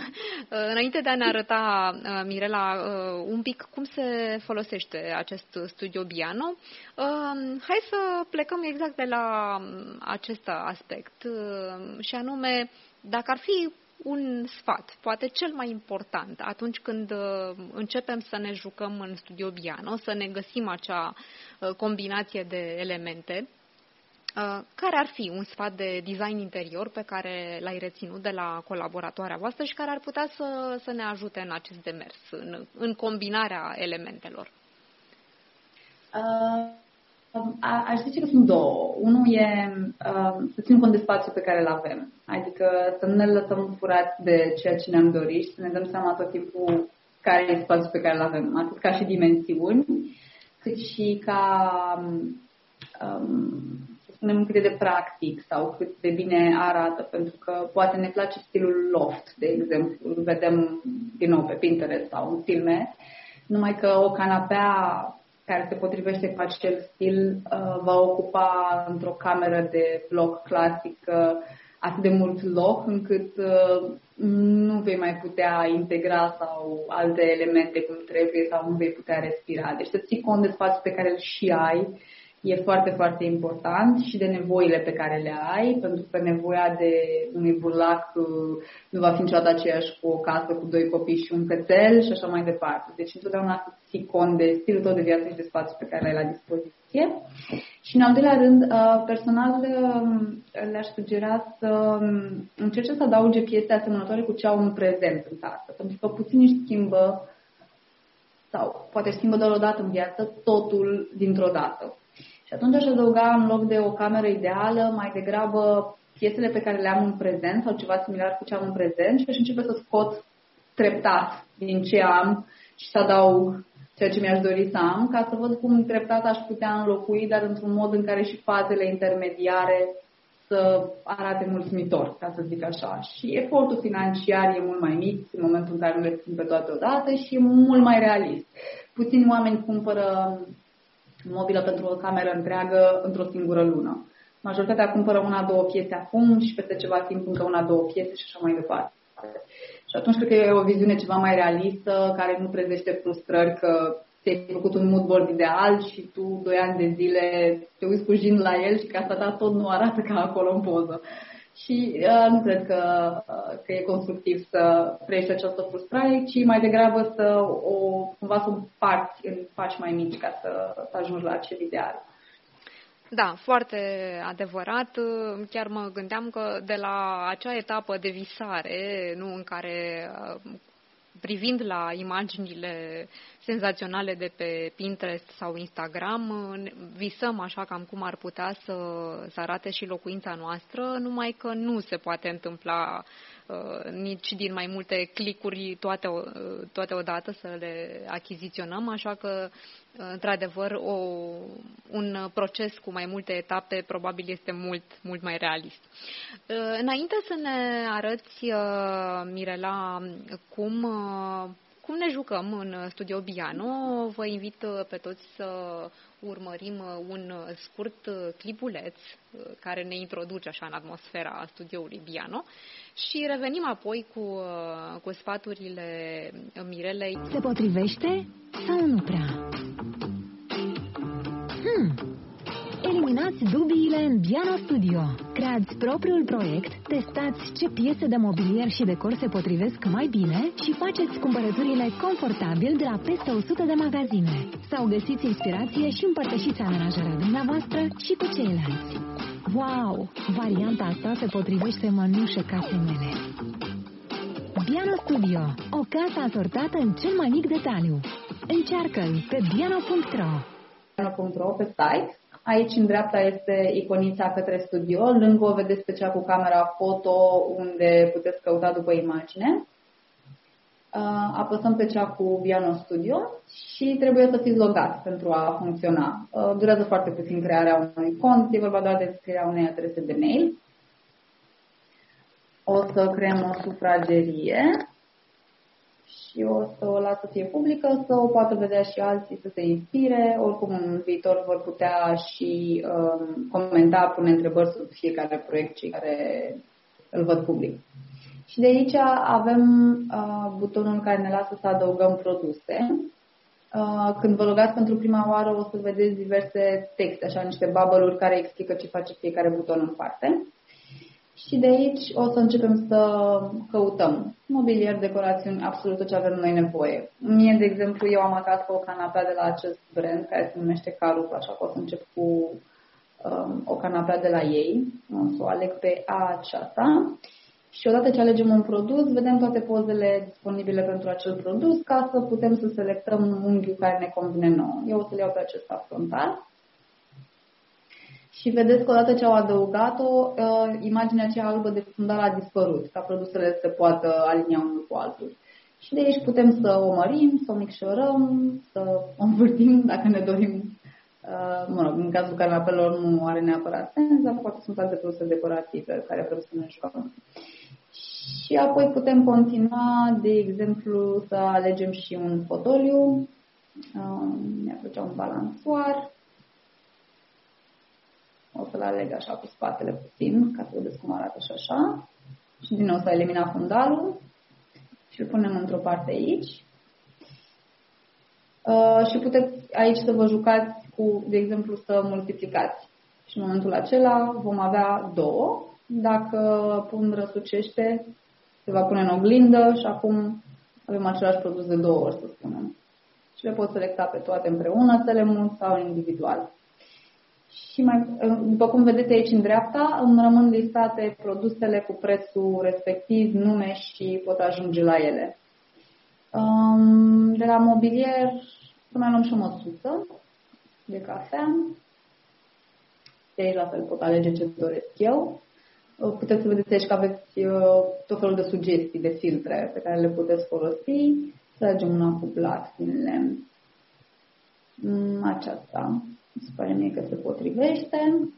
înainte de a ne arăta, uh, Mirela, uh, un pic cum se folosește acest studio Biano, uh, hai să plecăm exact de la um, acest aspect uh, și anume, dacă ar fi un sfat, poate cel mai important, atunci când uh, începem să ne jucăm în studio Biano, să ne găsim acea uh, combinație de elemente, Uh, care ar fi un sfat de design interior pe care l-ai reținut de la colaboratoarea voastră și care ar putea să, să ne ajute în acest demers, în, în combinarea elementelor? Uh, aș zice că sunt două. Unul e uh, să ținem cont de spațiul pe care îl avem, adică să nu ne lăsăm furați de ceea ce ne-am dorit și să ne dăm seama tot timpul care e spațiul pe care îl avem, atât ca și dimensiuni, cât și ca um, spunem cât de practic sau cât de bine arată, pentru că poate ne place stilul loft, de exemplu, îl vedem din nou pe Pinterest sau în filme, numai că o canapea care se potrivește cu acel stil uh, va ocupa într-o cameră de bloc clasic uh, atât de mult loc încât uh, nu vei mai putea integra sau alte elemente cum trebuie sau nu vei putea respira. Deci să ții cont de spațiul pe care îl și ai e foarte, foarte important și de nevoile pe care le ai, pentru că nevoia de unui burlac uh, nu va fi niciodată aceeași cu o casă cu doi copii și un cățel și așa mai departe. Deci întotdeauna să ții cont de stilul tău de viață și de spațiu pe care l ai la dispoziție. Și în al doilea rând, uh, personal um, le-aș sugera să um, încerce să adauge piese asemănătoare cu ce au în prezent în casă, pentru că puțin își schimbă sau poate schimbă doar o dată în viață totul dintr-o dată. Și atunci aș adăuga în loc de o cameră ideală mai degrabă piesele pe care le am în prezent sau ceva similar cu ce am în prezent și aș începe să scot treptat din ce am și să adaug ceea ce mi-aș dori să am, ca să văd cum treptat aș putea înlocui, dar într-un mod în care și fazele intermediare să arate mulțumitor, ca să zic așa. Și efortul financiar e mult mai mic în momentul în care nu le țin pe toate odată și e mult mai realist. Puțini oameni cumpără mobilă pentru o cameră întreagă într-o singură lună. Majoritatea cumpără una, două piese acum și peste ceva timp încă una, două piese și așa mai departe. Și atunci cred că e o viziune ceva mai realistă, care nu trezește frustrări că ți-ai făcut un mood board ideal și tu doi ani de zile te uiți fugind la el și casa ta tot nu arată ca acolo în poză. Și uh, nu cred că, uh, că e constructiv să trăiești această frustrare, ci mai degrabă să o, cumva să o parți în pași mai mici ca să, să ajungi la acel ideal. Da, foarte adevărat. Chiar mă gândeam că de la acea etapă de visare, nu în care privind la imaginile senzaționale de pe Pinterest sau Instagram, visăm așa cam cum ar putea să, să arate și locuința noastră, numai că nu se poate întâmpla uh, nici din mai multe clicuri toate, uh, toate odată să le achiziționăm, așa că într-adevăr, o, un proces cu mai multe etape probabil este mult, mult mai realist. Uh, înainte să ne arăți, uh, Mirela, cum, uh, cum ne jucăm în Studio Biano, vă invit pe toți să urmărim un scurt clipuleț care ne introduce așa în atmosfera studioului Biano și revenim apoi cu, cu sfaturile Mirelei. Se potrivește sau nu prea? Hmm. Eliminați dubiile în Biano Studio. Creați propriul proiect, testați ce piese de mobilier și decor se potrivesc mai bine și faceți cumpărăturile confortabil de la peste 100 de magazine. Sau găsiți inspirație și împărtășiți amenajarea dumneavoastră și cu ceilalți. Wow! Varianta asta se potrivește mănușă casei mele. Biano Studio, o casă asortată în cel mai mic detaliu. Încearcă-l pe biano.ro piano.ro pe site. Aici în dreapta este iconița către studio, lângă o vedeți pe cea cu camera foto unde puteți căuta după imagine. Uh, apăsăm pe cea cu Piano Studio și trebuie să fiți logat pentru a funcționa. Uh, durează foarte puțin crearea unui cont, e vorba doar de crearea unei adrese de mail. O să creăm o sufragerie și o să o las să fie publică, să o poată vedea și alții să se inspire. Oricum, în viitor vor putea și um, comenta, pune întrebări sub fiecare proiect cei care îl văd public. Și de aici avem uh, butonul care ne lasă să adăugăm produse. Uh, când vă logați pentru prima oară o să vedeți diverse texte, așa niște bubble care explică ce face fiecare buton în parte. Și de aici o să începem să căutăm mobilier, decorațiuni, absolut tot ce avem noi nevoie. Mie, de exemplu, eu am acasă o canapea de la acest brand care se numește Carup, așa că o să încep cu um, o canapea de la ei. O să o aleg pe aceasta. Și odată ce alegem un produs, vedem toate pozele disponibile pentru acel produs ca să putem să selectăm unghiul care ne convine nouă. Eu o să le iau pe acesta frontal și vedeți că odată ce au adăugat-o, uh, imaginea aceea albă de fundal a dispărut, ca produsele se poată alinia unul cu altul. Și de aici putem să o mărim, să o micșorăm, să o învârtim dacă ne dorim. Uh, mă rog, în cazul canapelor nu are neapărat sens, dar poate sunt alte produse decorative care vrem să ne jucăm. Și apoi putem continua, de exemplu, să alegem și un fotoliu. Uh, mi-a plăcea un balansoar o să-l aleg așa cu spatele puțin, ca să vedeți cum arată și așa. Și din nou să elimina fundalul și îl punem într-o parte aici. Uh, și puteți aici să vă jucați cu, de exemplu, să multiplicați. Și în momentul acela vom avea două. Dacă pun răsucește, se va pune în oglindă și acum avem același produs de două ori, să spunem. Și le pot selecta pe toate împreună, să le mut sau individual. Și mai, după cum vedeți aici în dreapta, îmi rămân listate produsele cu prețul respectiv, nume și pot ajunge la ele. Um, de la mobilier, să mai luăm și o măsuță de cafea. De aici la fel pot alege ce doresc eu. Uh, puteți să vedeți aici că aveți uh, tot felul de sugestii de filtre pe care le puteți folosi. Să alegem una cu blat din lemn. Mm, aceasta se pare mie că se potrivește.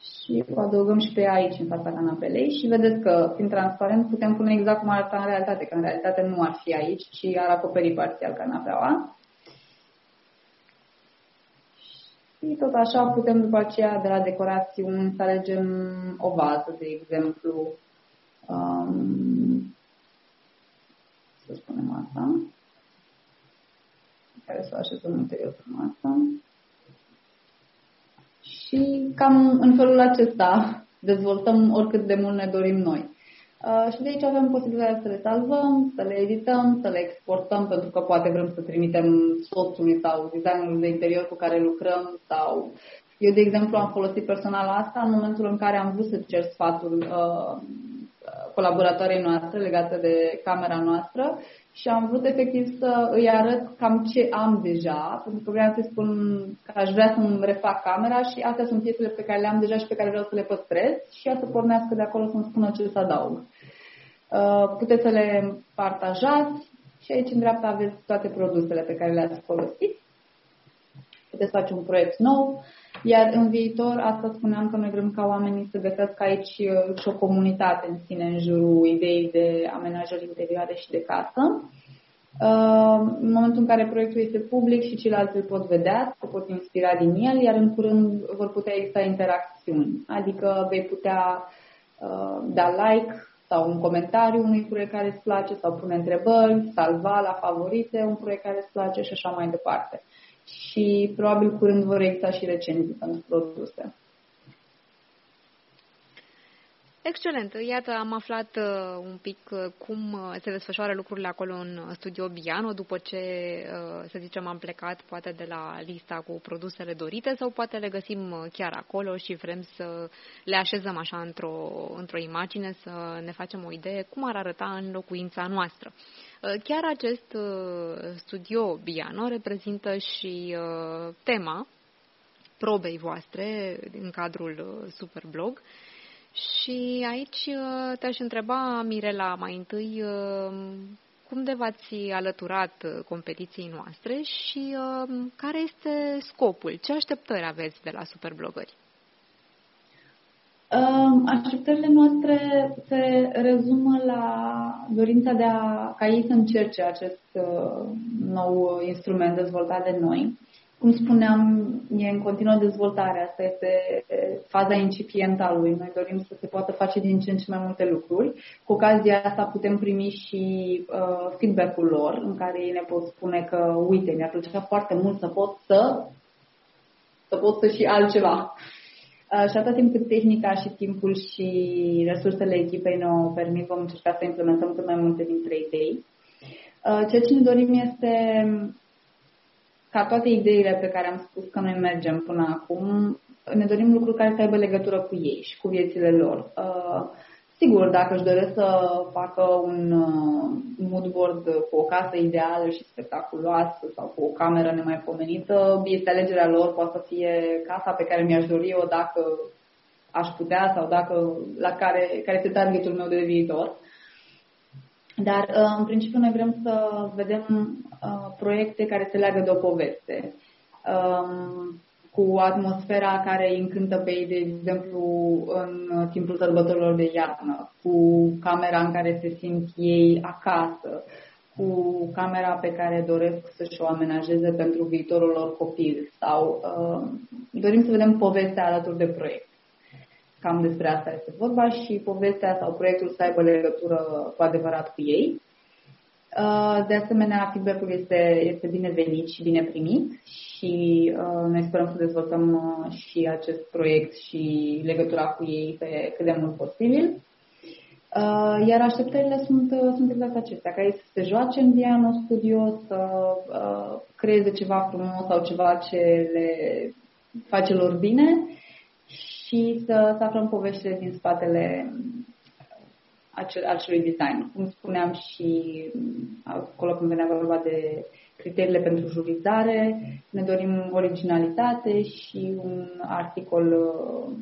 Și o adăugăm și pe aici, în fața canapelei și vedeți că, fiind transparent, putem pune exact cum arată în realitate, că în realitate nu ar fi aici, ci ar acoperi parțial canapeaua. Și tot așa putem după aceea de la decorațiuni să alegem o vază, de exemplu. Um, să spunem asta. Care să o așezăm în interiorul masă. Și cam în felul acesta dezvoltăm oricât de mult ne dorim noi. Uh, și de aici avem posibilitatea să le salvăm, să le edităm, să le exportăm, pentru că poate vrem să trimitem soțului sau designerul de interior cu care lucrăm sau eu, de exemplu, am folosit personal asta în momentul în care am vrut să cer sfatul uh, colaboratoarei noastre legate de camera noastră și am vrut efectiv să îi arăt cam ce am deja, pentru că vreau să spun că aș vrea să-mi refac camera și astea sunt piesele pe care le am deja și pe care vreau să le păstrez și ea să pornească de acolo să-mi spună ce să adaug. Uh, puteți să le partajați și aici în dreapta aveți toate produsele pe care le-ați folosit. Puteți face un proiect nou, iar în viitor, asta spuneam că noi vrem ca oamenii să găsească aici uh, și o comunitate în sine în jurul ideii de amenajări interioare și de casă. Uh, în momentul în care proiectul este public și ceilalți îl pot vedea, se pot inspira din el, iar în curând vor putea exista interacțiuni. Adică vei putea da like sau un comentariu unui proiect care îți place sau pune întrebări, salva la favorite un proiect care îți place și așa mai departe. Și probabil curând vor exista și recenzii pentru produse. Excelent! Iată, am aflat uh, un pic uh, cum uh, se desfășoară lucrurile acolo în studio Biano, după ce, să zicem, am plecat poate de la lista cu produsele dorite sau poate le găsim chiar acolo și vrem să le așezăm așa într-o, într-o imagine, să ne facem o idee cum ar arăta în locuința noastră. Chiar acest studio Biano reprezintă și tema probei voastre în cadrul Superblog. Și aici uh, te-aș întreba, Mirela, mai întâi, uh, cum de v-ați alăturat uh, competiției noastre și care este scopul? Ce așteptări aveți de la superblogări? Um, așteptările noastre se rezumă la dorința de a, ca ei să încerce acest nou instrument dezvoltat de noi cum spuneam, e în continuă dezvoltare. Asta este faza incipientă a lui. Noi dorim să se poată face din ce în ce mai multe lucruri. Cu ocazia asta putem primi și uh, feedback-ul lor, în care ei ne pot spune că, uite, mi-ar plăcea foarte mult să pot să, să pot să și altceva. Uh, și atât timp cât tehnica și timpul și resursele echipei ne-o permit, vom încerca să implementăm cât mai multe dintre idei. Uh, ceea ce ne dorim este ca toate ideile pe care am spus că noi mergem până acum, ne dorim lucruri care să aibă legătură cu ei și cu viețile lor. Uh, sigur, dacă își doresc să facă un uh, moodboard cu o casă ideală și spectaculoasă sau cu o cameră nemaipomenită, este alegerea lor, poate să fie casa pe care mi-aș dori eu dacă aș putea sau dacă la care, care este targetul meu de viitor. Dar, uh, în principiu, noi vrem să vedem uh, proiecte care se leagă de o poveste, um, cu atmosfera care îi încântă pe ei, de exemplu, în timpul sărbătorilor de iarnă, cu camera în care se simt ei acasă, cu camera pe care doresc să-și o amenajeze pentru viitorul lor copil sau uh, dorim să vedem povestea alături de proiect. Cam despre asta este vorba și povestea sau proiectul să aibă legătură cu adevărat cu ei. Uh, de asemenea, feedback-ul este, este binevenit și bine primit și uh, noi sperăm să dezvoltăm uh, și acest proiect și legătura cu ei pe cât de mult posibil. Iar așteptările sunt, sunt exact acestea, ca ei să se joace în Diano Studio, să creeze ceva frumos sau ceva ce le face lor bine și să, să aflăm poveștile din spatele acel, acelui design. Cum spuneam și acolo când venea vorba de criteriile pentru jurizare, ne dorim originalitate și un articol uh,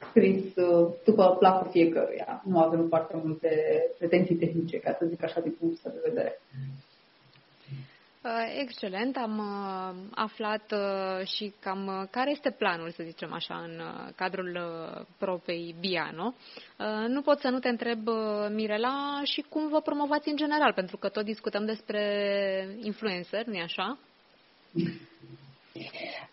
scris uh, după placul fiecăruia. Nu avem foarte multe pretenții tehnice, ca să zic așa, din punctul de vedere. Uh, excelent, am uh, aflat uh, și cam care este planul, să zicem așa, în cadrul propei Biano. Nu pot să nu te întreb, Mirela, și cum vă promovați în general, pentru că tot discutăm despre influencer, nu-i așa?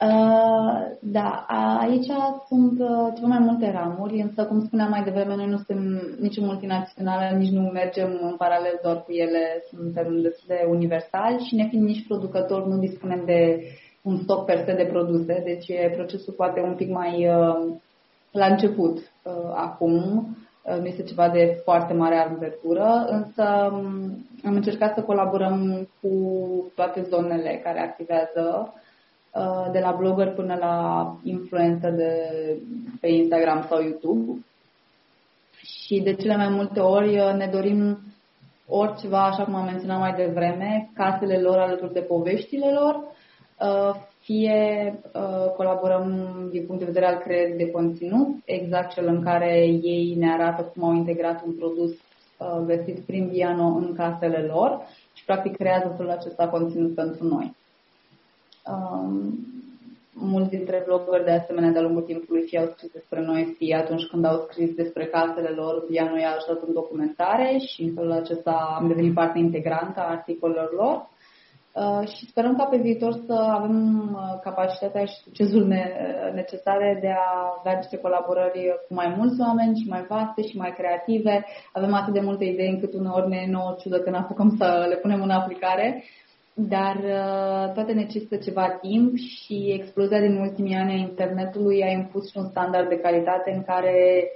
Uh, da, aici sunt uh, ceva mai multe ramuri, însă, cum spuneam mai devreme, noi nu suntem nici multinațională, nici nu mergem în paralel doar cu ele, suntem destul de universali și ne fiind nici producători, nu dispunem de un stoc per se de produse, deci e procesul poate un pic mai uh, la început uh, acum, uh, nu este ceva de foarte mare anvergură, însă um, am încercat să colaborăm cu toate zonele care activează. Uh, de la blogger până la influencer de pe Instagram sau YouTube. Și de cele mai multe ori uh, ne dorim oriceva, așa cum am menționat mai devreme, casele lor alături de poveștile lor, uh, fie colaborăm din punct de vedere al creării de conținut, exact cel în care ei ne arată cum au integrat un produs găsit prin Viano în casele lor și practic creează felul acesta conținut pentru noi. Um, mulți dintre vloggeri de asemenea de-a lungul timpului fie au scris despre noi, fie atunci când au scris despre casele lor, ea noi a ajutat în documentare și în felul acesta am devenit parte integrantă a articolelor lor. Uh, și sperăm ca pe viitor să avem uh, capacitatea și succesul ne- necesare de a avea niște colaborări cu mai mulți oameni și mai vaste și mai creative. Avem atât de multe idei încât uneori ne e nouă ciudă că n-apucăm să le punem în aplicare dar uh, toate necesită ceva timp și explozia din ultimii ani a internetului a impus și un standard de calitate în care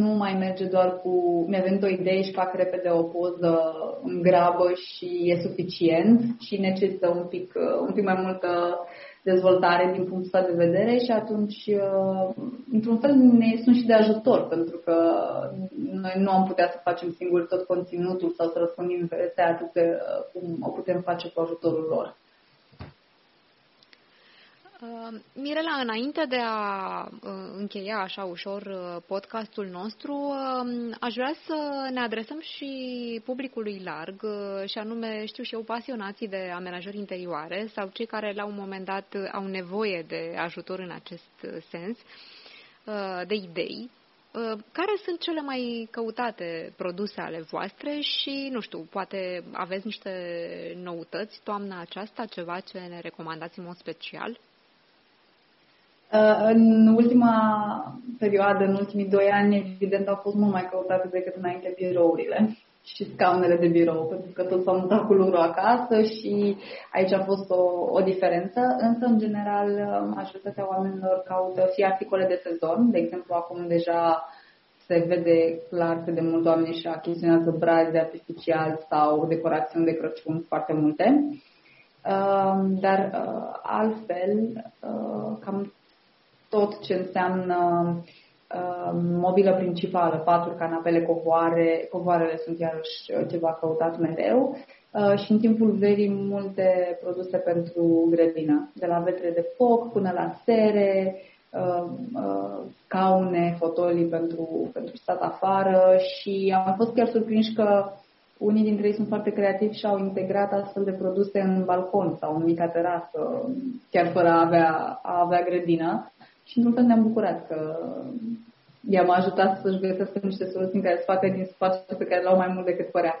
nu mai merge doar cu mi-a venit o idee și fac repede o poză în grabă și e suficient, ci necesită un pic, uh, un pic mai multă dezvoltare din punctul ăsta de vedere și atunci, uh, într-un fel, ne sunt și de ajutor, pentru că noi nu am putea să facem singuri tot conținutul sau să răspundem pe atât de, uh, cum o putem face cu ajutorul lor. Uh, Mirela, înainte de a uh, încheia așa ușor uh, podcastul nostru, aș vrea să ne adresăm și publicului larg, și anume, știu și eu, pasionații de amenajări interioare sau cei care la un moment dat au nevoie de ajutor în acest sens, de idei. Care sunt cele mai căutate produse ale voastre și, nu știu, poate aveți niște noutăți toamna aceasta, ceva ce ne recomandați în mod special? Uh, în ultima perioadă, în ultimii doi ani, evident, au fost mult mai căutate decât înainte birourile și scaunele de birou, pentru că toți s-au mutat cu lucru acasă și aici a fost o, o diferență, însă, în general, majoritatea oamenilor caută fie articole de sezon, de exemplu, acum deja se vede clar că de mult oameni și achiziționează brazi artificial sau decorațiuni de Crăciun foarte multe. Uh, dar uh, altfel, cam tot ce înseamnă uh, mobilă principală, paturi, canapele, covoare, covoarele sunt iarăși uh, ceva căutat mereu uh, și în timpul verii multe produse pentru grădină, de la vetre de foc până la sere, uh, uh, caune, fotolii pentru, pentru stat afară și am fost chiar surprinși că unii dintre ei sunt foarte creativi și au integrat astfel de produse în balcon sau în mica terasă, chiar fără a avea, a avea grădină și într-un fel ne-am bucurat că i-am ajutat să-și găsească niște soluții care să facă din spațiu pe care l-au mai mult decât părea.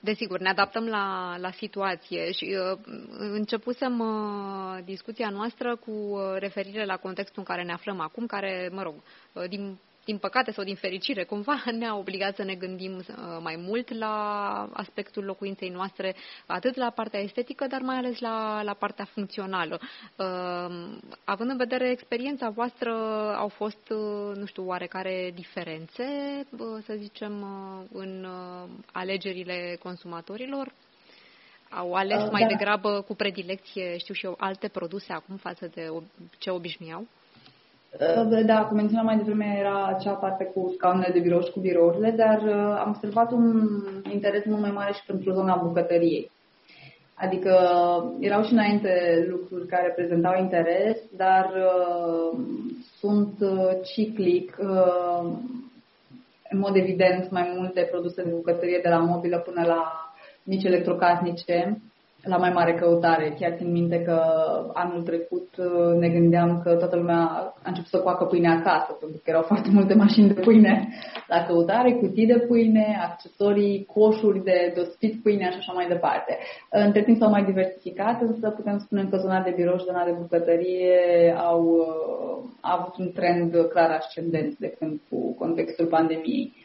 Desigur, ne adaptăm la, la situație și uh, începusem uh, discuția noastră cu uh, referire la contextul în care ne aflăm acum, care, mă rog, uh, din din păcate sau din fericire, cumva ne-a obligat să ne gândim uh, mai mult la aspectul locuinței noastre, atât la partea estetică, dar mai ales la, la partea funcțională. Uh, având în vedere experiența voastră, au fost, uh, nu știu, oarecare diferențe, să zicem, în alegerile consumatorilor? Au ales mai da. degrabă cu predilecție, știu și eu, alte produse acum față de ce obișnuiau? Uh, da, cum menționam mai devreme, era acea parte cu scaunele de birou și cu birourile, dar uh, am observat un interes mult mai mare și pentru zona bucătăriei. Adică erau și înainte lucruri care prezentau interes, dar uh, sunt uh, ciclic, uh, în mod evident, mai multe produse de bucătărie, de la mobilă până la mici electrocasnice, la mai mare căutare. Chiar țin minte că anul trecut uh, ne gândeam că toată lumea a început să coacă pâine acasă, pentru că erau foarte multe mașini de pâine la căutare, cutii de pâine, accesorii, coșuri de dospit pâine și așa mai departe. Între timp s-au mai diversificat, însă putem spune că zona de birou și zona de bucătărie au, uh, au avut un trend clar ascendent de când cu contextul pandemiei.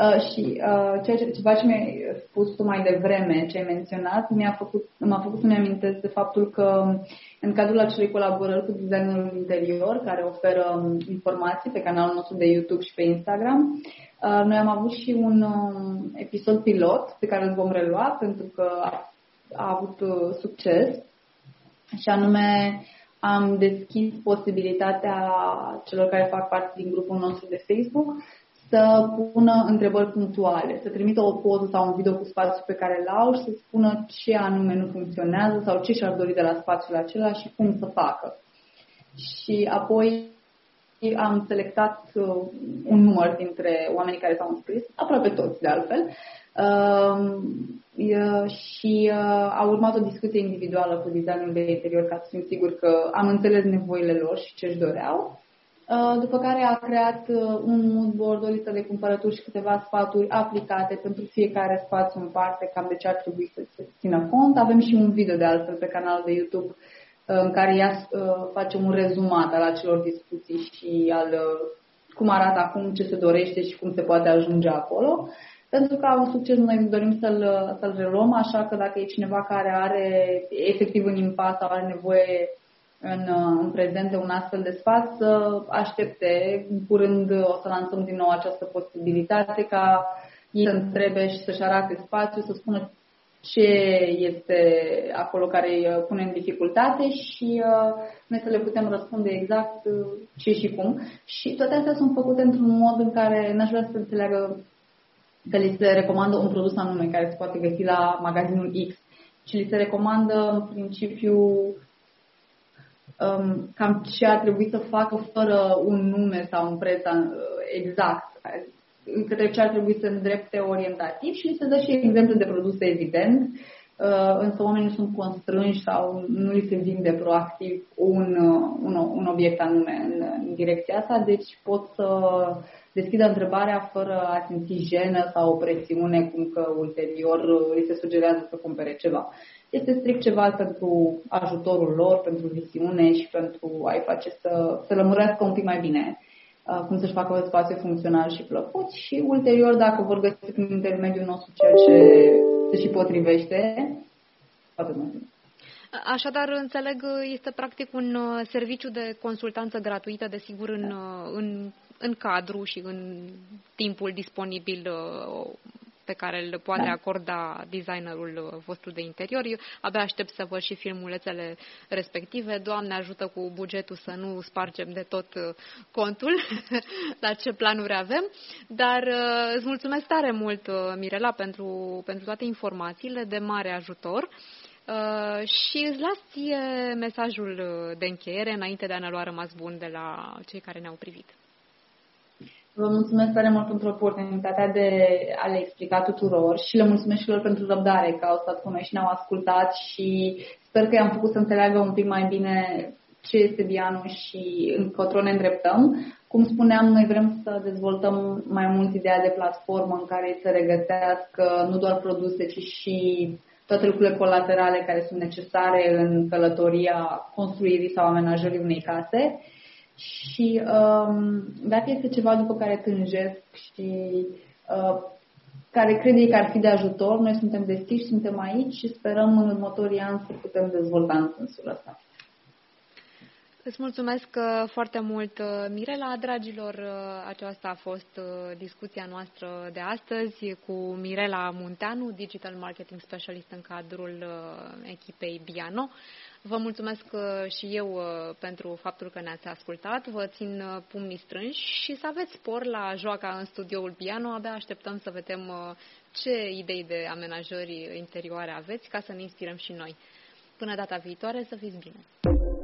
Uh, și uh, ceea ce, ceva ce mi-ai spus tu mai devreme, ce ai menționat, mi-a făcut, m-a făcut să-mi amintesc de faptul că în cadrul acelei colaborări cu designerul interior, care oferă um, informații pe canalul nostru de YouTube și pe Instagram, uh, noi am avut și un uh, episod pilot pe care îl vom relua pentru că a, a avut uh, succes. Și anume am deschis posibilitatea celor care fac parte din grupul nostru de Facebook să pună întrebări punctuale, să trimită o poză sau un video cu spațiul pe care îl au și să spună ce anume nu funcționează sau ce și-ar dori de la spațiul acela și cum să facă. Și apoi am selectat uh, un număr dintre oamenii care s-au înscris, aproape toți de altfel, uh, și uh, a urmat o discuție individuală cu designul de interior ca să fim siguri că am înțeles nevoile lor și ce își doreau Uh, după care a creat uh, un mood board, o listă de cumpărături și câteva sfaturi aplicate pentru fiecare spațiu în parte, cam de ce ar trebui să se țină cont. Avem și un video de altfel pe canalul de YouTube uh, în care ea face un rezumat al acelor discuții și al cum arată acum, ce se dorește și cum se poate ajunge acolo. Pentru că un succes noi dorim să-l, să-l reluăm, așa că dacă e cineva care are efectiv în impas sau are nevoie în, în prezent de un astfel de spațiu, să aștepte. În curând o să lansăm din nou această posibilitate ca ei să întrebe și să-și arate spațiul, să spună ce este acolo care îi pune în dificultate și uh, noi să le putem răspunde exact uh, ce și cum. Și toate astea sunt făcute într-un mod în care n-aș vrea să înțeleagă că li se recomandă un produs anume care se poate găsi la magazinul X, ci li se recomandă în principiu um, cam ce ar trebui să facă fără un nume sau un preț uh, exact, către ce ar trebui să îndrepte orientativ și se dă și exemple de produse evident, uh, însă oamenii sunt constrânși sau nu li se vinde proactiv un, uh, un, un obiect anume în, în direcția asta, deci pot să deschidă întrebarea fără a simți jenă sau o presiune cum că ulterior li se sugerează să cumpere ceva. Este strict ceva pentru ajutorul lor, pentru visiune și pentru a-i face să, să lămurească un pic mai bine uh, cum să-și facă spațiu funcțional și plăcut și ulterior, dacă vor găsi prin intermediul nostru ceea ce se și potrivește, poate mai bine. Așadar, înțeleg, este practic un uh, serviciu de consultanță gratuită, desigur, în, uh, în, în cadru și în timpul disponibil pe care îl poate da. acorda designerul vostru de interior. Eu abia aștept să văd și filmulețele respective. Doamne ajută cu bugetul să nu spargem de tot uh, contul la ce planuri avem. Dar uh, îți mulțumesc tare mult, uh, Mirela, pentru, pentru toate informațiile de mare ajutor. Uh, și îți las ție mesajul de încheiere înainte de a ne lua rămas bun de la cei care ne-au privit. Vă mulțumesc tare mult pentru oportunitatea de a le explica tuturor și le mulțumesc și lor pentru răbdare că au stat cu noi și ne-au ascultat și sper că i-am făcut să înțeleagă un pic mai bine ce este Bianu și încotro ne îndreptăm. Cum spuneam, noi vrem să dezvoltăm mai mult ideea de platformă în care să regăsească nu doar produse, ci și toate lucrurile colaterale care sunt necesare în călătoria construirii sau amenajării unei case și um, dacă este ceva după care tânjesc și uh, care crede că ar fi de ajutor, noi suntem deschiși, suntem aici și sperăm în următorii ani să putem dezvolta în sensul ăsta. Îți mulțumesc uh, foarte mult, uh, Mirela. Dragilor, uh, aceasta a fost discuția noastră de astăzi cu Mirela Munteanu, Digital Marketing Specialist în cadrul echipei Biano. Vă mulțumesc uh, și eu uh, pentru faptul că ne-ați ascultat. Vă țin uh, pumnii strânși și să aveți spor la joaca în studioul piano. Abia așteptăm să vedem ce idei de amenajări interioare aveți ca să ne inspirăm și noi. Până data viitoare, să fiți bine!